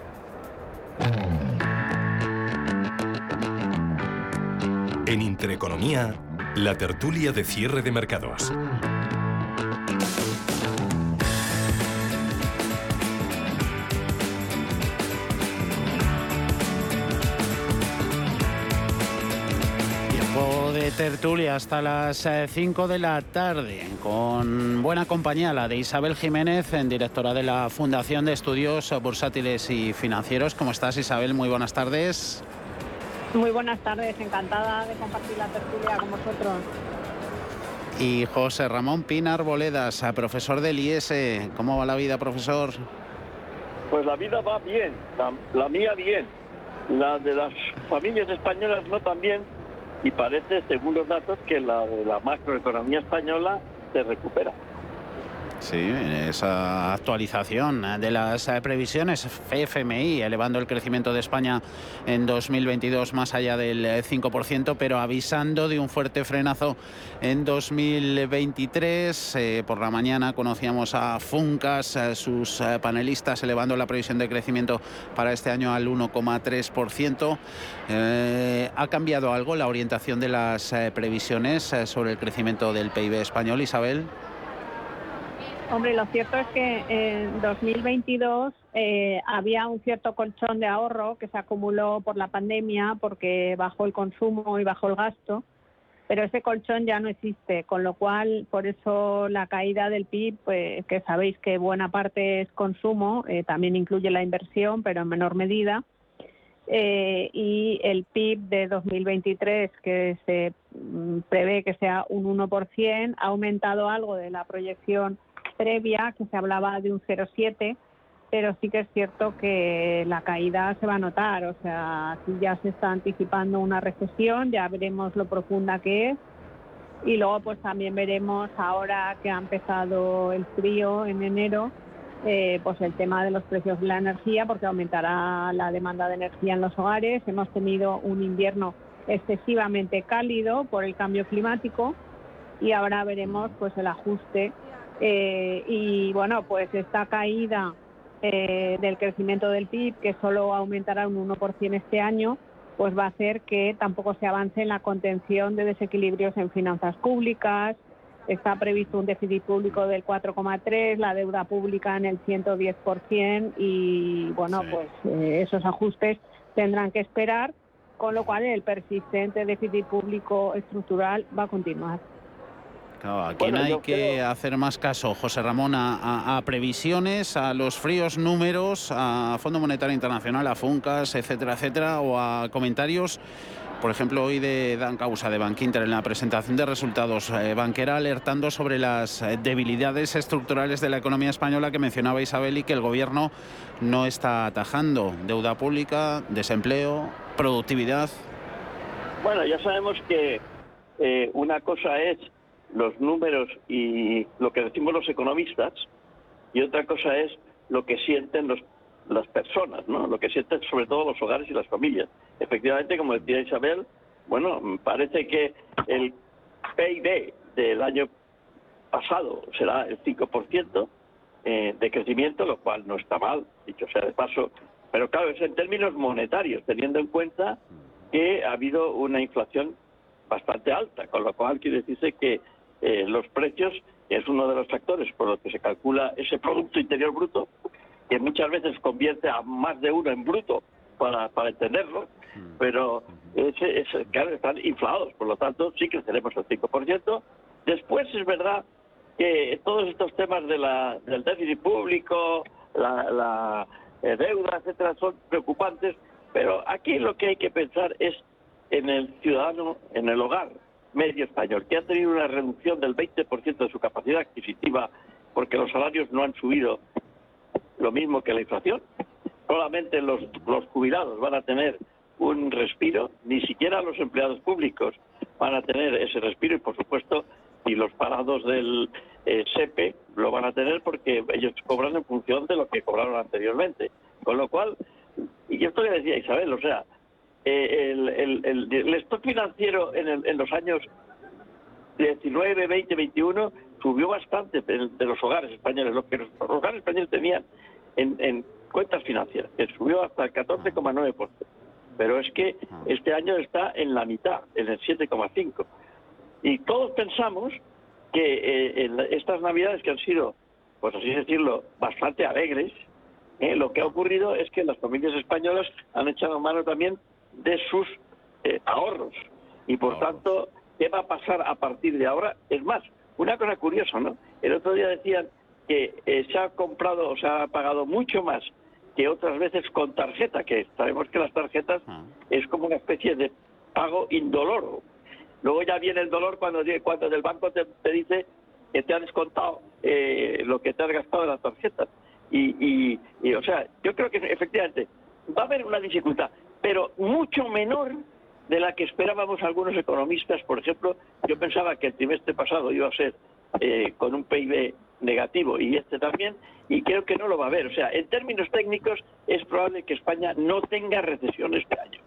En Intereconomía, la tertulia de cierre de mercados. Tertulia hasta las 5 de la tarde, con buena compañía, la de Isabel Jiménez, en directora de la Fundación de Estudios Bursátiles y Financieros. ¿Cómo estás, Isabel? Muy buenas tardes. Muy buenas tardes, encantada de compartir la tertulia con vosotros. Y José Ramón Pinar Boledas, profesor del IES. ¿Cómo va la vida, profesor? Pues la vida va bien, la, la mía bien, la de las familias españolas no tan bien y parece, según los datos, que la la macroeconomía española se recupera. Sí, esa actualización de las eh, previsiones FMI elevando el crecimiento de España en 2022 más allá del 5%, pero avisando de un fuerte frenazo en 2023. Eh, por la mañana conocíamos a Funcas, sus eh, panelistas elevando la previsión de crecimiento para este año al 1,3%. ¿Ha cambiado algo la orientación de las previsiones sobre el crecimiento del PIB español, Isabel? Hombre, lo cierto es que en 2022 eh, había un cierto colchón de ahorro que se acumuló por la pandemia porque bajó el consumo y bajó el gasto, pero ese colchón ya no existe, con lo cual por eso la caída del PIB, pues, que sabéis que buena parte es consumo, eh, también incluye la inversión, pero en menor medida. Eh, y el PIB de 2023, que se mm, prevé que sea un 1%, ha aumentado algo de la proyección previa, que se hablaba de un 0,7, pero sí que es cierto que la caída se va a notar, o sea, ya se está anticipando una recesión, ya veremos lo profunda que es. Y luego pues también veremos ahora que ha empezado el frío en enero, eh, pues el tema de los precios de la energía, porque aumentará la demanda de energía en los hogares. Hemos tenido un invierno excesivamente cálido por el cambio climático y ahora veremos pues el ajuste eh, y bueno, pues esta caída eh, del crecimiento del PIB, que solo aumentará un 1% este año, pues va a hacer que tampoco se avance en la contención de desequilibrios en finanzas públicas. Está previsto un déficit público del 4,3, la deuda pública en el 110% y bueno, pues eh, esos ajustes tendrán que esperar, con lo cual el persistente déficit público estructural va a continuar. Claro, aquí no hay que hacer más caso, José Ramón, a, previsiones, a los fríos números, a Fondo Monetario Internacional, a FUNCAS, etcétera, etcétera, o a comentarios, por ejemplo, hoy de Dan Causa de Bankinter en la presentación de resultados eh, banquera alertando sobre las eh, debilidades estructurales de la economía española que mencionaba Isabel y que el gobierno no está atajando. Deuda pública, desempleo, productividad. Bueno, ya sabemos que eh, una cosa es los números y lo que decimos los economistas y otra cosa es lo que sienten los, las personas, ¿no? Lo que sienten sobre todo los hogares y las familias. Efectivamente, como decía Isabel, bueno, parece que el PIB del año pasado será el 5% eh, de crecimiento, lo cual no está mal, dicho sea de paso, pero claro, es en términos monetarios, teniendo en cuenta que ha habido una inflación bastante alta, con lo cual quiere decirse que eh, los precios, es uno de los factores por los que se calcula ese Producto Interior Bruto, que muchas veces convierte a más de uno en bruto para, para entenderlo, pero ese, claro, están inflados, por lo tanto sí creceremos el 5%. Después es verdad que todos estos temas de la, del déficit público, la, la eh, deuda, etcétera, son preocupantes, pero aquí lo que hay que pensar es en el ciudadano, en el hogar, medio español, que ha tenido una reducción del 20% de su capacidad adquisitiva porque los salarios no han subido lo mismo que la inflación. Solamente los, los jubilados van a tener un respiro, ni siquiera los empleados públicos van a tener ese respiro y, por supuesto, y los parados del eh, SEPE lo van a tener porque ellos cobran en función de lo que cobraron anteriormente. Con lo cual, y esto que decía Isabel, o sea, eh, el, el, el, el stock financiero en, el- en los años 19, 20, 21 subió bastante de, de los hogares españoles, lo que los hogares españoles tenían en, en cuentas financieras, que subió hasta el 14,9%. Pero es que este año está en la mitad, en el 7,5%. Y todos pensamos que eh, en estas navidades que han sido, pues así decirlo, bastante alegres, eh, lo que ha ocurrido es que las familias españolas han echado mano también de sus eh, ahorros. Y por tanto, ¿qué va a pasar a partir de ahora? Es más, una cosa curiosa, ¿no? El otro día decían que eh, se ha comprado o se ha pagado mucho más que otras veces con tarjeta, que sabemos que las tarjetas es como una especie de pago indoloro. Luego ya viene el dolor cuando, cuando el banco te, te dice que te ha descontado eh, lo que te has gastado en la tarjeta. Y, y, y, o sea, yo creo que efectivamente va a haber una dificultad, pero mucho menor de la que esperábamos algunos economistas. Por ejemplo, yo pensaba que el trimestre pasado iba a ser eh, con un PIB negativo y este también, y creo que no lo va a haber. O sea, en términos técnicos es probable que España no tenga recesión este año.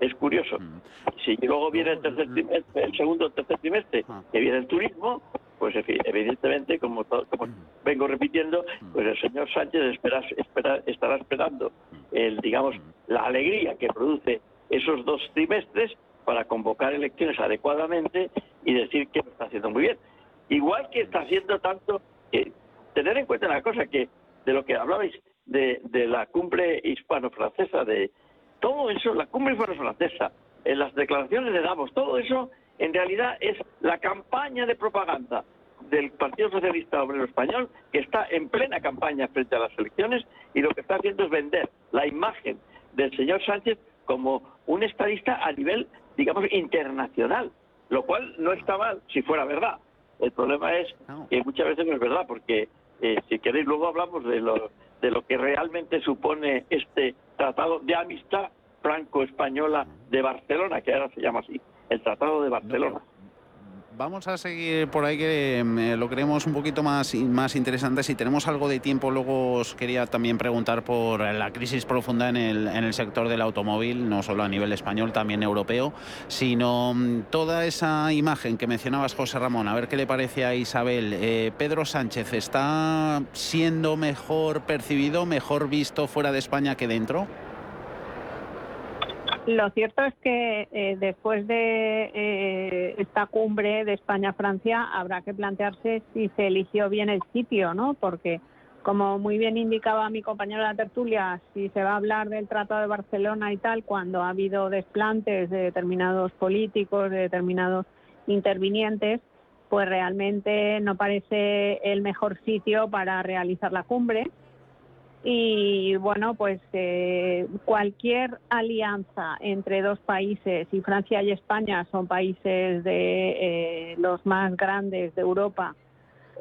Es curioso. Si luego viene el tercer trimestre, el segundo o tercer trimestre, que viene el turismo, pues evidentemente, como, como vengo repitiendo, pues el señor Sánchez espera, espera- estará esperando el, digamos, la alegría que produce esos dos trimestres para convocar elecciones adecuadamente y decir que lo está haciendo muy bien. Igual que está haciendo tanto, que tener en cuenta una cosa, que de lo que hablabais de, de la cumbre hispano-francesa, de todo eso, la cumbre hispano-francesa, en las declaraciones de Davos, todo eso en realidad es la campaña de propaganda del Partido Socialista Obrero Español, que está en plena campaña frente a las elecciones y lo que está haciendo es vender la imagen del señor Sánchez como un estadista a nivel, digamos, internacional, lo cual no está mal si fuera verdad. El problema es que muchas veces no es verdad, porque eh, si queréis luego hablamos de lo, de lo que realmente supone este tratado de amistad franco-española de Barcelona, que ahora se llama así, el Tratado de Barcelona. Vamos a seguir por ahí que eh, lo creemos un poquito más, más interesante. Si tenemos algo de tiempo, luego os quería también preguntar por la crisis profunda en el, en el sector del automóvil, no solo a nivel español, también europeo, sino mm, toda esa imagen que mencionabas, José Ramón, a ver qué le parece a Isabel. Eh, Pedro Sánchez, ¿está siendo mejor percibido, mejor visto fuera de España que dentro? Lo cierto es que eh, después de eh, esta cumbre de España-Francia habrá que plantearse si se eligió bien el sitio, ¿no? Porque, como muy bien indicaba mi compañero de la tertulia, si se va a hablar del Tratado de Barcelona y tal, cuando ha habido desplantes de determinados políticos, de determinados intervinientes, pues realmente no parece el mejor sitio para realizar la cumbre y bueno, pues eh, cualquier alianza entre dos países, y Francia y España son países de eh, los más grandes de Europa,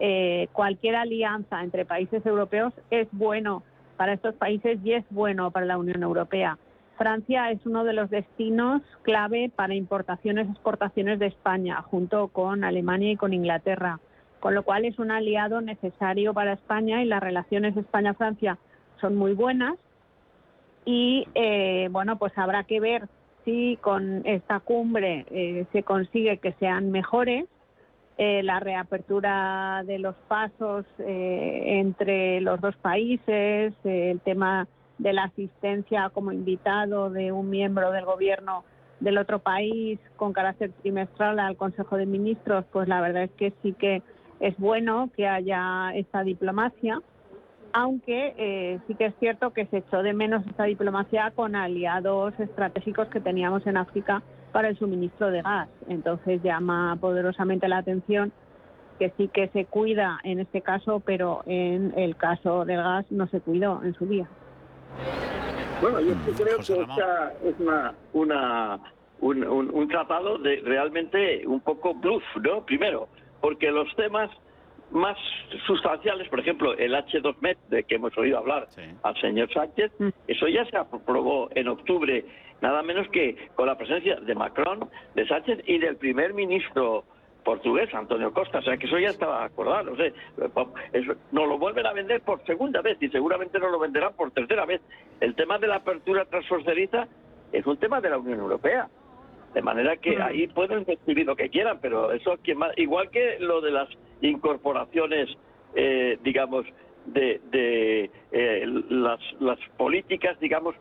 eh, cualquier alianza entre países europeos es bueno para estos países y es bueno para la Unión Europea. Francia es uno de los destinos clave para importaciones y exportaciones de España, junto con Alemania y con Inglaterra, con lo cual es un aliado necesario para España y las relaciones España-Francia son muy buenas. Y eh, bueno pues habrá que ver si con esta cumbre eh, se consigue que sean mejores eh, la reapertura de los pasos eh, entre los dos países el tema de la asistencia como invitado de un miembro del gobierno del otro país con carácter trimestral al Consejo de Ministros pues la verdad es que sí que es bueno que haya esta diplomacia aunque eh, sí que es cierto que se echó de menos esta diplomacia con aliados estratégicos que teníamos en África para el suministro de gas. Entonces llama poderosamente la atención que sí que se cuida en este caso, pero en el caso del gas no se cuidó en su día. Bueno, yo sí creo que esta es una, una, un, un- un tratado de realmente un poco bluff, ¿no? Primero, porque los temas más sustanciales, por ejemplo, el H2MET, de que hemos oído hablar al señor Sánchez, eso ya se aprobó en octubre, nada menos que con la presencia de Macron, de Sánchez y del primer ministro portugués, Antonio Costa, o sea que eso ya estaba acordado, no sé, eso, nos lo vuelven a vender por segunda vez y seguramente nos lo venderán por tercera vez. El tema de la apertura transfronteriza es un tema de la Unión Europea. De manera que ahí pueden decidir lo que quieran, pero eso igual que lo de las incorporaciones, eh, digamos, de, de eh, las, las políticas, digamos,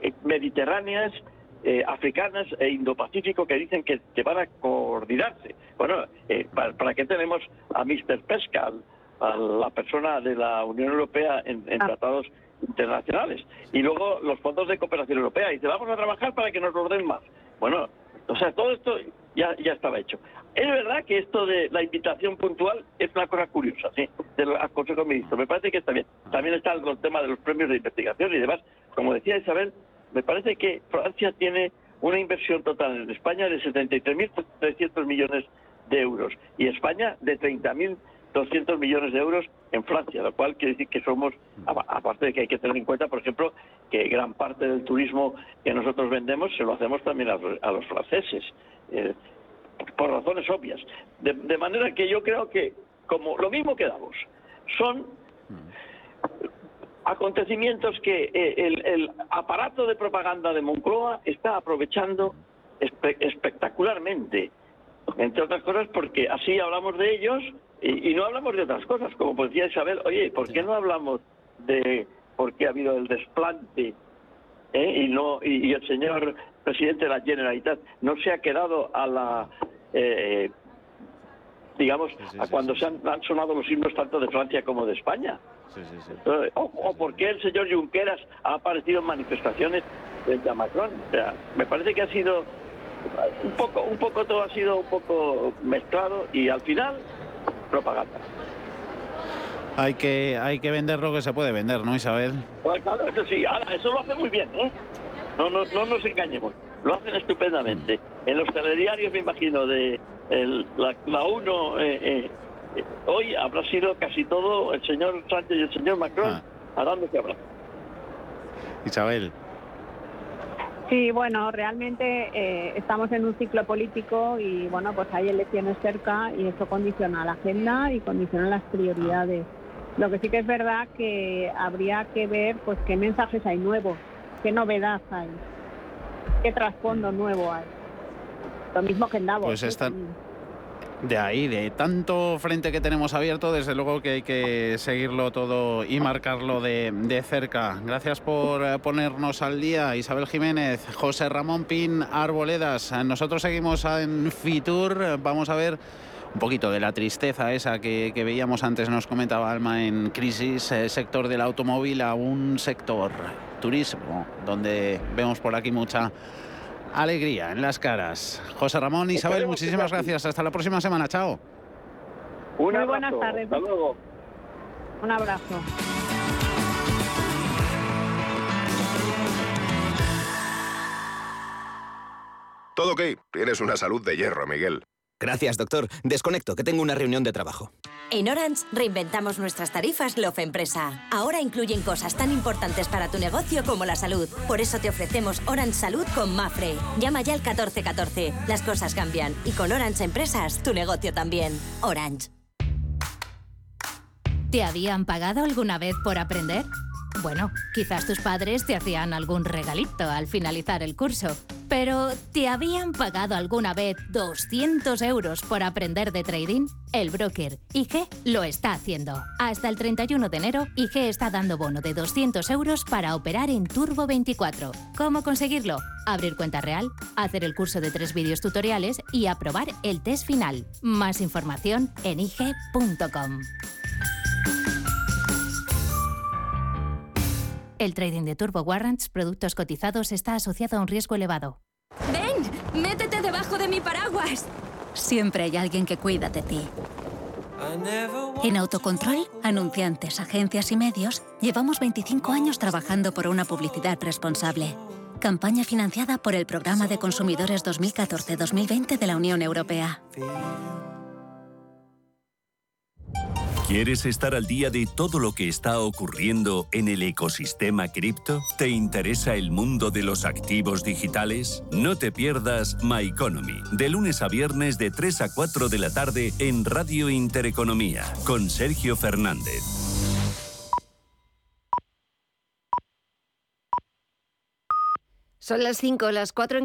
eh, mediterráneas, africanas e Indo-Pacífico que dicen que, van a coordinarse. Bueno, ¿para, qué tenemos a Mr. Pesca, a la persona de la Unión Europea en, en ah. tratados internacionales? Y luego los fondos de cooperación europea. Y dice, vamos a trabajar para que nos lo den más. Bueno, o sea, todo esto ya, ya estaba hecho. Es verdad que esto de la invitación puntual es una cosa curiosa, ¿sí? Del Consejo de Ministros. Me parece que está bien. También está el tema de los premios de investigación y demás. Como decía Isabel, me parece que Francia tiene una inversión total en España de 73.300 millones de euros y España de 30.200 millones de euros en Francia, lo cual quiere decir que somos, aparte de que hay que tener en cuenta, por ejemplo, que gran parte del turismo que nosotros vendemos se lo hacemos también a, los franceses, eh, por razones obvias. De, manera que yo creo que, como lo mismo que damos, son acontecimientos que eh, el, aparato de propaganda de Moncloa está aprovechando espectacularmente, entre otras cosas porque así hablamos de ellos y, no hablamos de otras cosas, como decía Isabel, oye, ¿por qué no hablamos de por qué ha habido el desplante eh? y no y, el señor presidente de la Generalitat no se ha quedado a la eh, digamos a cuando se han, sonado los himnos tanto de Francia como de España. O, por qué el señor Junqueras ha aparecido en manifestaciones frente a Macron o sea me parece que ha sido un poco un poco todo ha sido un poco mezclado y al final propaganda. Hay que, hay que vender lo que se puede vender, ¿no, Isabel? Pues claro, eso sí, eso lo hace muy bien, ¿eh? No, no, no nos engañemos, lo hacen estupendamente. En los telediarios, me imagino, de la, la, 1, eh, eh, hoy habrá sido casi todo el señor Sánchez y el señor Macron ah. dándose abrazo. Isabel. Sí, bueno, realmente eh, estamos en un ciclo político y bueno, pues hay elecciones cerca y eso condiciona la agenda y condiciona las prioridades. Lo que sí que es verdad que habría que ver pues qué mensajes hay nuevos, qué novedad hay, qué trasfondo nuevo hay. Lo mismo que en Davos. Pues están, de ahí, de tanto frente que tenemos abierto, desde luego que hay que seguirlo todo y marcarlo de, cerca. Gracias por eh, ponernos al día, Isabel Jiménez, José Ramón Pin, Arboledas. Nosotros seguimos en Fitur, vamos a ver un poquito de la tristeza esa que, veíamos antes, nos comentaba Alma, en crisis, eh, sector del automóvil a un sector turismo, donde vemos por aquí mucha alegría en las caras. José Ramón, Isabel, muchísimas gracias. Hasta la próxima semana. Chao. Muy buenas tardes. Hasta luego. Un abrazo. Todo ok. Tienes una salud de hierro, Miguel. Gracias, doctor. Desconecto, que tengo una reunión de trabajo. En Orange reinventamos nuestras tarifas Love Empresa. Ahora incluyen cosas tan importantes para tu negocio como la salud. Por eso te ofrecemos Orange Salud con Mafre. Llama ya al 1414. Las cosas cambian y con Orange Empresas tu negocio también. Orange. ¿Te habían pagado alguna vez por aprender? Bueno, quizás tus padres te hacían algún regalito al finalizar el curso. Pero, ¿te habían pagado alguna vez 200 euros por aprender de trading? El broker IG lo está haciendo. Hasta el 31 de enero, IG está dando bono de 200 euros para operar en Turbo 24. ¿Cómo conseguirlo? Abrir cuenta real, hacer el curso de tres vídeos tutoriales y aprobar el test final. Más información en IG.com. El trading de Turbo Warrants, productos cotizados, está asociado a un riesgo elevado. ¡Ven! ¡Métete debajo de mi paraguas! Siempre hay alguien que cuida de ti. En Autocontrol, anunciantes, agencias y medios, llevamos 25 años trabajando por una publicidad responsable. Campaña financiada por el Programa de Consumidores 2014-2020 de la Unión Europea. ¿Quieres estar al día de todo lo que está ocurriendo en el ecosistema cripto? ¿Te interesa el mundo de los activos digitales? No te pierdas My Economy, de lunes a viernes de 3 a 4 de la tarde en Radio Intereconomía, con Sergio Fernández. Son las 5, las 4 en